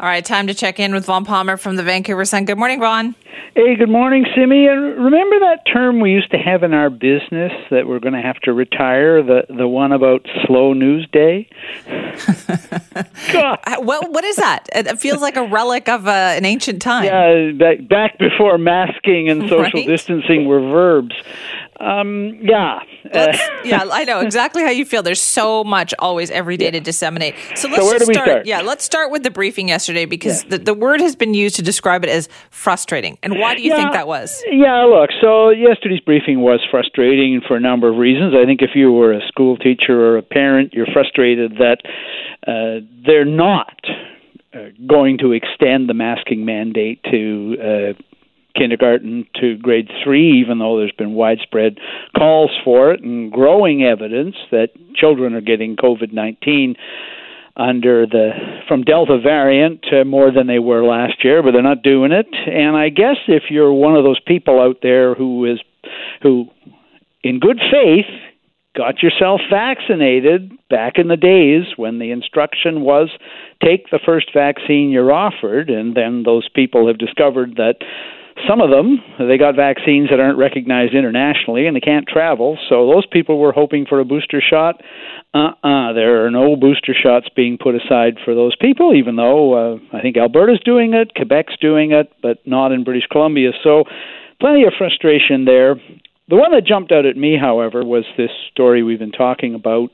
All right, time to check in with Vaughn Palmer from the Vancouver Sun. Good morning, Vaughn. Hey, good morning, Simi. And remember that term we used to have in our business that we're going to have to retire the the one about slow news day. God. Uh, well, what is that? It feels like a relic of uh, an ancient time. Yeah, back, back before masking and social right? distancing were verbs. Um, yeah. yeah, I know exactly how you feel. There's so much always every day yeah. to disseminate. So let's so where do we start, start? Yeah, let's start with the briefing yesterday because yeah. the, the word has been used to describe it as frustrating. And why do you yeah, think that was? Yeah, look, so yesterday's briefing was frustrating for a number of reasons. I think if you were a school teacher or a parent, you're frustrated that uh, they're not uh, going to extend the masking mandate to uh, kindergarten to grade three, even though there's been widespread calls for it and growing evidence that children are getting COVID 19 under the from Delta variant uh, more than they were last year, but they're not doing it. And I guess if you're one of those people out there who is who in good faith got yourself vaccinated back in the days when the instruction was take the first vaccine you're offered and then those people have discovered that some of them, they got vaccines that aren't recognized internationally and they can't travel. So those people were hoping for a booster shot. Uh uh there are no booster shots being put aside for those people, even though uh, I think Alberta's doing it, Quebec's doing it, but not in British Columbia. So plenty of frustration there. The one that jumped out at me, however, was this story we've been talking about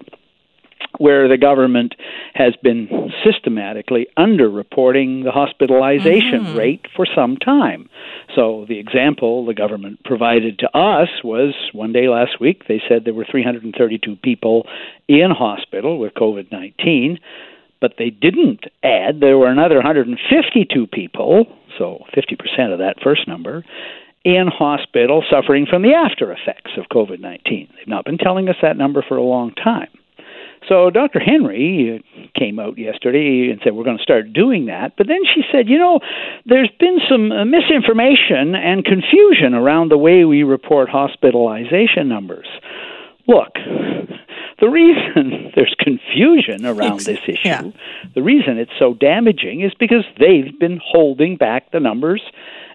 where the government has been systematically underreporting the hospitalization mm-hmm. rate for some time. So the example the government provided to us was one day last week they said there were 332 people in hospital with COVID-19, but they didn't add there were another 152 people, so 50% of that first number in hospital suffering from the after effects of COVID 19. They've not been telling us that number for a long time. So Dr. Henry came out yesterday and said we're going to start doing that. But then she said, you know, there's been some uh, misinformation and confusion around the way we report hospitalization numbers. Look, the reason there's confusion around this issue, yeah. the reason it's so damaging is because they've been holding back the numbers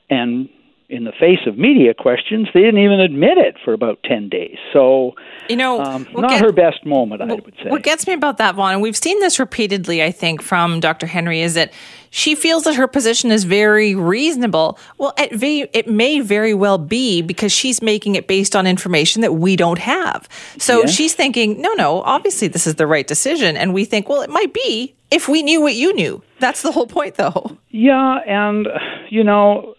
and in the face of media questions, they didn't even admit it for about 10 days. So, you know, um, not get, her best moment, I would say. What gets me about that, Vaughn, and we've seen this repeatedly, I think, from Dr. Henry, is that she feels that her position is very reasonable. Well, it, it may very well be because she's making it based on information that we don't have. So she's thinking, no, no, obviously this is the right decision. And we think, well, it might be if we knew what you knew. That's the whole point, though. Yeah, and, you know,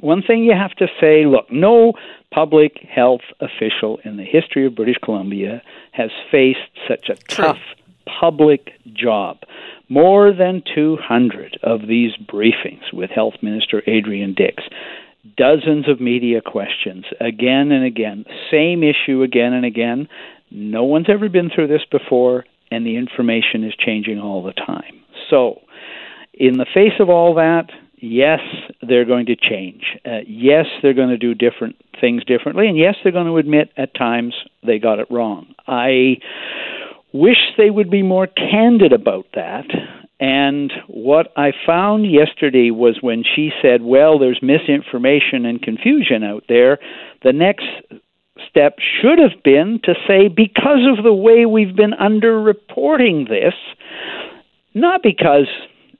one thing you have to say look, no public health official in the history of British Columbia has faced such a True. tough public job. More than 200 of these briefings with Health Minister Adrian Dix. Dozens of media questions again and again. Same issue again and again. No one's ever been through this before, and the information is changing all the time. So, in the face of all that, yes, they're going to change. Uh, yes, they're going to do different things differently, and yes, they're going to admit at times they got it wrong. I wish they would be more candid about that. And what I found yesterday was when she said, Well, there's misinformation and confusion out there, the next step should have been to say, Because of the way we've been underreporting this, not because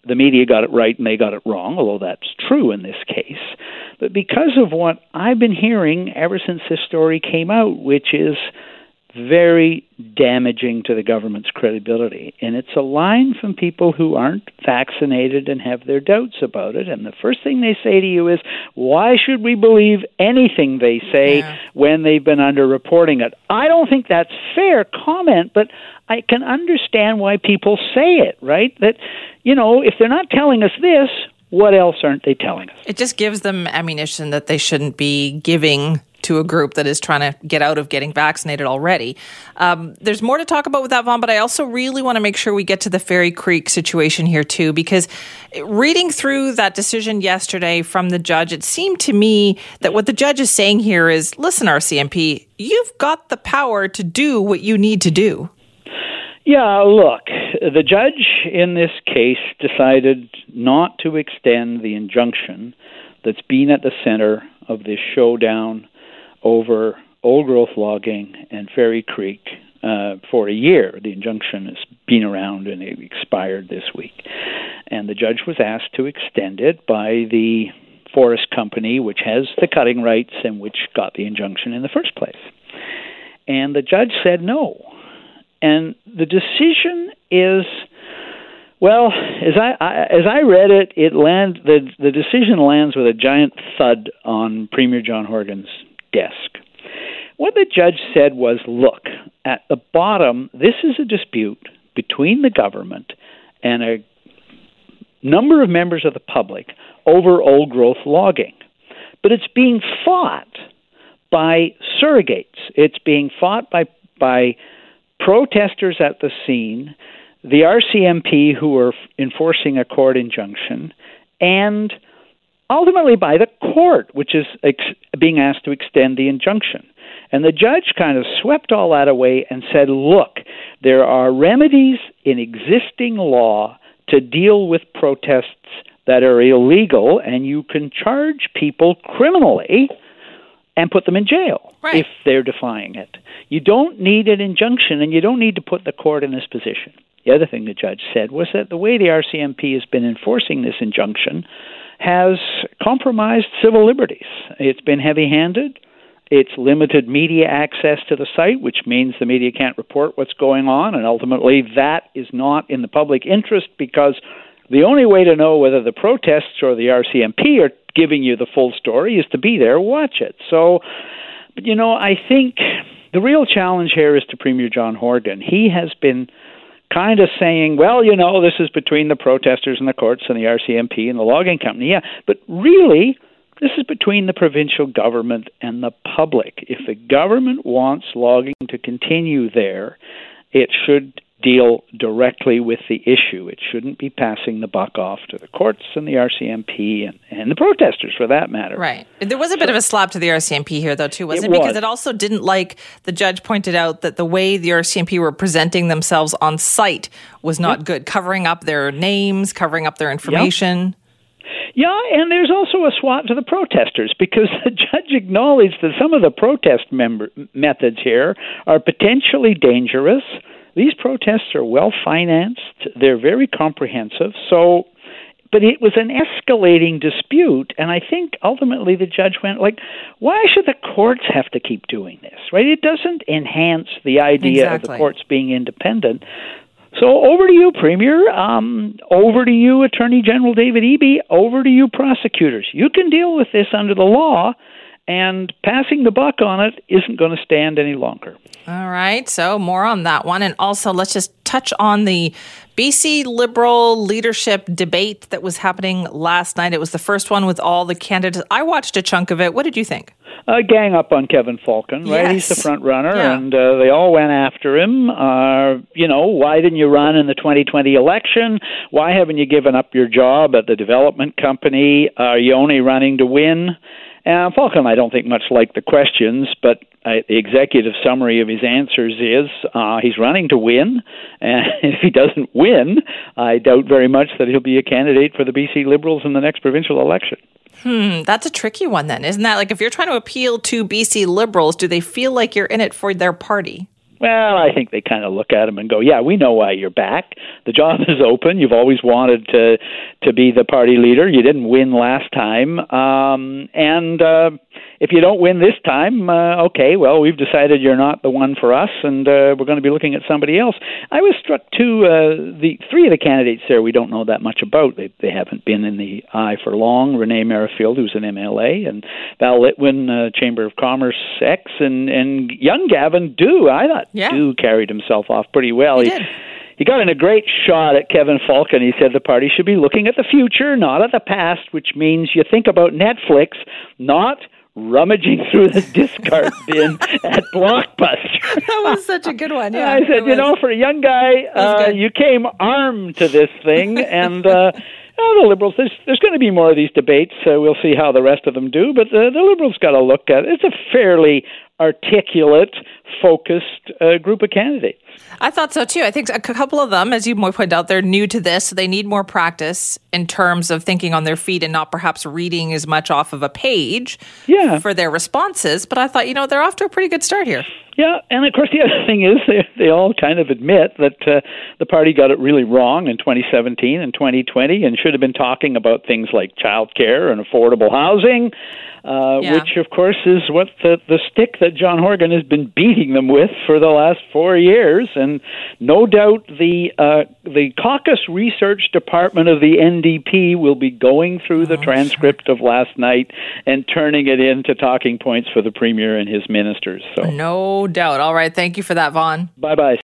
the media got it right and they got it wrong, although that's true in this case. But because of what I've been hearing ever since this story came out, which is very damaging to the government's credibility. And it's a line from people who aren't vaccinated and have their doubts about it. And the first thing they say to you is, why should we believe anything they say yeah. when they've been underreporting it? I don't think that's fair comment, but I can understand why people say it, right? That, you know, if they're not telling us this, what else aren't they telling us? It just gives them ammunition that they shouldn't be giving to a group that is trying to get out of getting vaccinated already. Um, there's more to talk about with that, Vaughn, but I also really want to make sure we get to the Fairy Creek situation here, too, because reading through that decision yesterday from the judge, it seemed to me that what the judge is saying here is listen, RCMP, you've got the power to do what you need to do. Yeah, look, the judge in this case decided not to extend the injunction that's been at the center of this showdown over old growth logging and Fairy Creek uh, for a year. The injunction has been around and it expired this week. And the judge was asked to extend it by the forest company, which has the cutting rights and which got the injunction in the first place. And the judge said no. And the decision is well, as I, I as I read it, it land the the decision lands with a giant thud on Premier John Horgan's desk. What the judge said was, look, at the bottom, this is a dispute between the government and a number of members of the public over old growth logging. But it's being fought by surrogates. It's being fought by by protesters at the scene, the RCMP who are enforcing a court injunction, and ultimately by the court, which is ex- being asked to extend the injunction. And the judge kind of swept all that away and said, look, there are remedies in existing law to deal with protests that are illegal, and you can charge people criminally and put them in jail right. if they're defying it. You don't need an injunction, and you don't need to put the court in this position. The other thing the judge said was that the way the RCMP has been enforcing this injunction has compromised civil liberties. It's been heavy handed. It's limited media access to the site, which means the media can't report what's going on, and ultimately that is not in the public interest because the only way to know whether the protests or the RCMP are giving you the full story is to be there, watch it. So, but you know, I think the real challenge here is to Premier John Horgan. He has been kind of saying, well, you know, this is between the protesters and the courts and the RCMP and the logging company. Yeah, but really, this is between the provincial government and the public. If the government wants logging to continue there, it should deal directly with the issue. It shouldn't be passing the buck off to the courts and the RCMP and, and the protesters for that matter. Right. There was a bit of a slap to the RCMP here, though, too, wasn't it? it? Because it also didn't like the judge pointed out that the way the RCMP were presenting themselves on site was not Yep. good, covering up their names, covering up their information. Yeah, and there's also a swat to the protesters because the judge acknowledged that some of the protest member, methods here are potentially dangerous. These protests are well financed, they're very comprehensive. So, but it was an escalating dispute, and I think ultimately the judge went like, "Why should the courts have to keep doing this? Right? It doesn't enhance the idea of the courts being independent." So over to you, Premier. Um, over to you, Attorney General David Eby. Over to you, prosecutors. You can deal with this under the law, and passing the buck on it isn't going to stand any longer. All right. So more on that one. And also, let's just touch on the BC Liberal leadership debate that was happening last night. It was the first one with all the candidates. I watched a chunk of it. What did you think? uh, gang up on Kevin Falcon, right? He's the Yes. front runner, Yeah. and uh, they all went after him. Uh, you know, why didn't you run in the 2020 election? Why haven't you given up your job at the development company? Are you only running to win? Uh, Falcon, I don't think much like the questions, but I, the executive summary of his answers is uh, he's running to win, and if he doesn't win, I doubt very much that he'll be a candidate for the BC Liberals in the next provincial election. Hmm, that's a tricky one, then, isn't that? Like, if you're trying to appeal to BC Liberals, do they feel like you're in it for their party? Well, I think they kind of look at him and go, "Yeah, we know why you're back. The job is open. You've always wanted to to be the party leader. You didn't win last time, um, and uh, if you don't win this time, uh, okay, well, we've decided you're not the one for us, and uh, we're going to be looking at somebody else." I was struck too. Uh, the three of the candidates there we don't know that much about. They they haven't been in the eye for long. Renee Merrifield, who's an MLA, and Val Litwin, uh, Chamber of Commerce ex, and and young Gavin Dew. I thought Yeah. Dew carried himself off pretty well. He did. he got in a great shot at Kevin Falcon. He said the party should be looking at the future, not at the past, which means you think about Netflix, not rummaging through the discard bin at Blockbuster. That was such a good one. Yeah, I said, you was. know, for a young guy, uh, you came armed to this thing, and uh, the Liberals, there's, there's going to be more of these debates. Uh, we'll see how the rest of them do, but the, the Liberals got to look at it. It's a fairly articulate, focused uh, group of candidates. I thought so too. I think a couple of them, as you pointed out, they're new to this. So they need more practice in terms of thinking on their feet and not perhaps reading as much off of a page yeah. for their responses. But I thought, you know, they're off to a pretty good start here. Yeah, and of course the other thing is they they all kind of admit that uh, the party got it really wrong in 2017 and 2020, and should have been talking about things like child care and affordable housing, uh, Yeah. which of course is what the the stick that John Horgan has been beating them with for the last four years, and no doubt the uh, the caucus research department of the NDP will be going through the transcript of last night and turning it into talking points for the premier and his ministers. So No doubt. All right. Thank you for that, Vaughn. bye bye.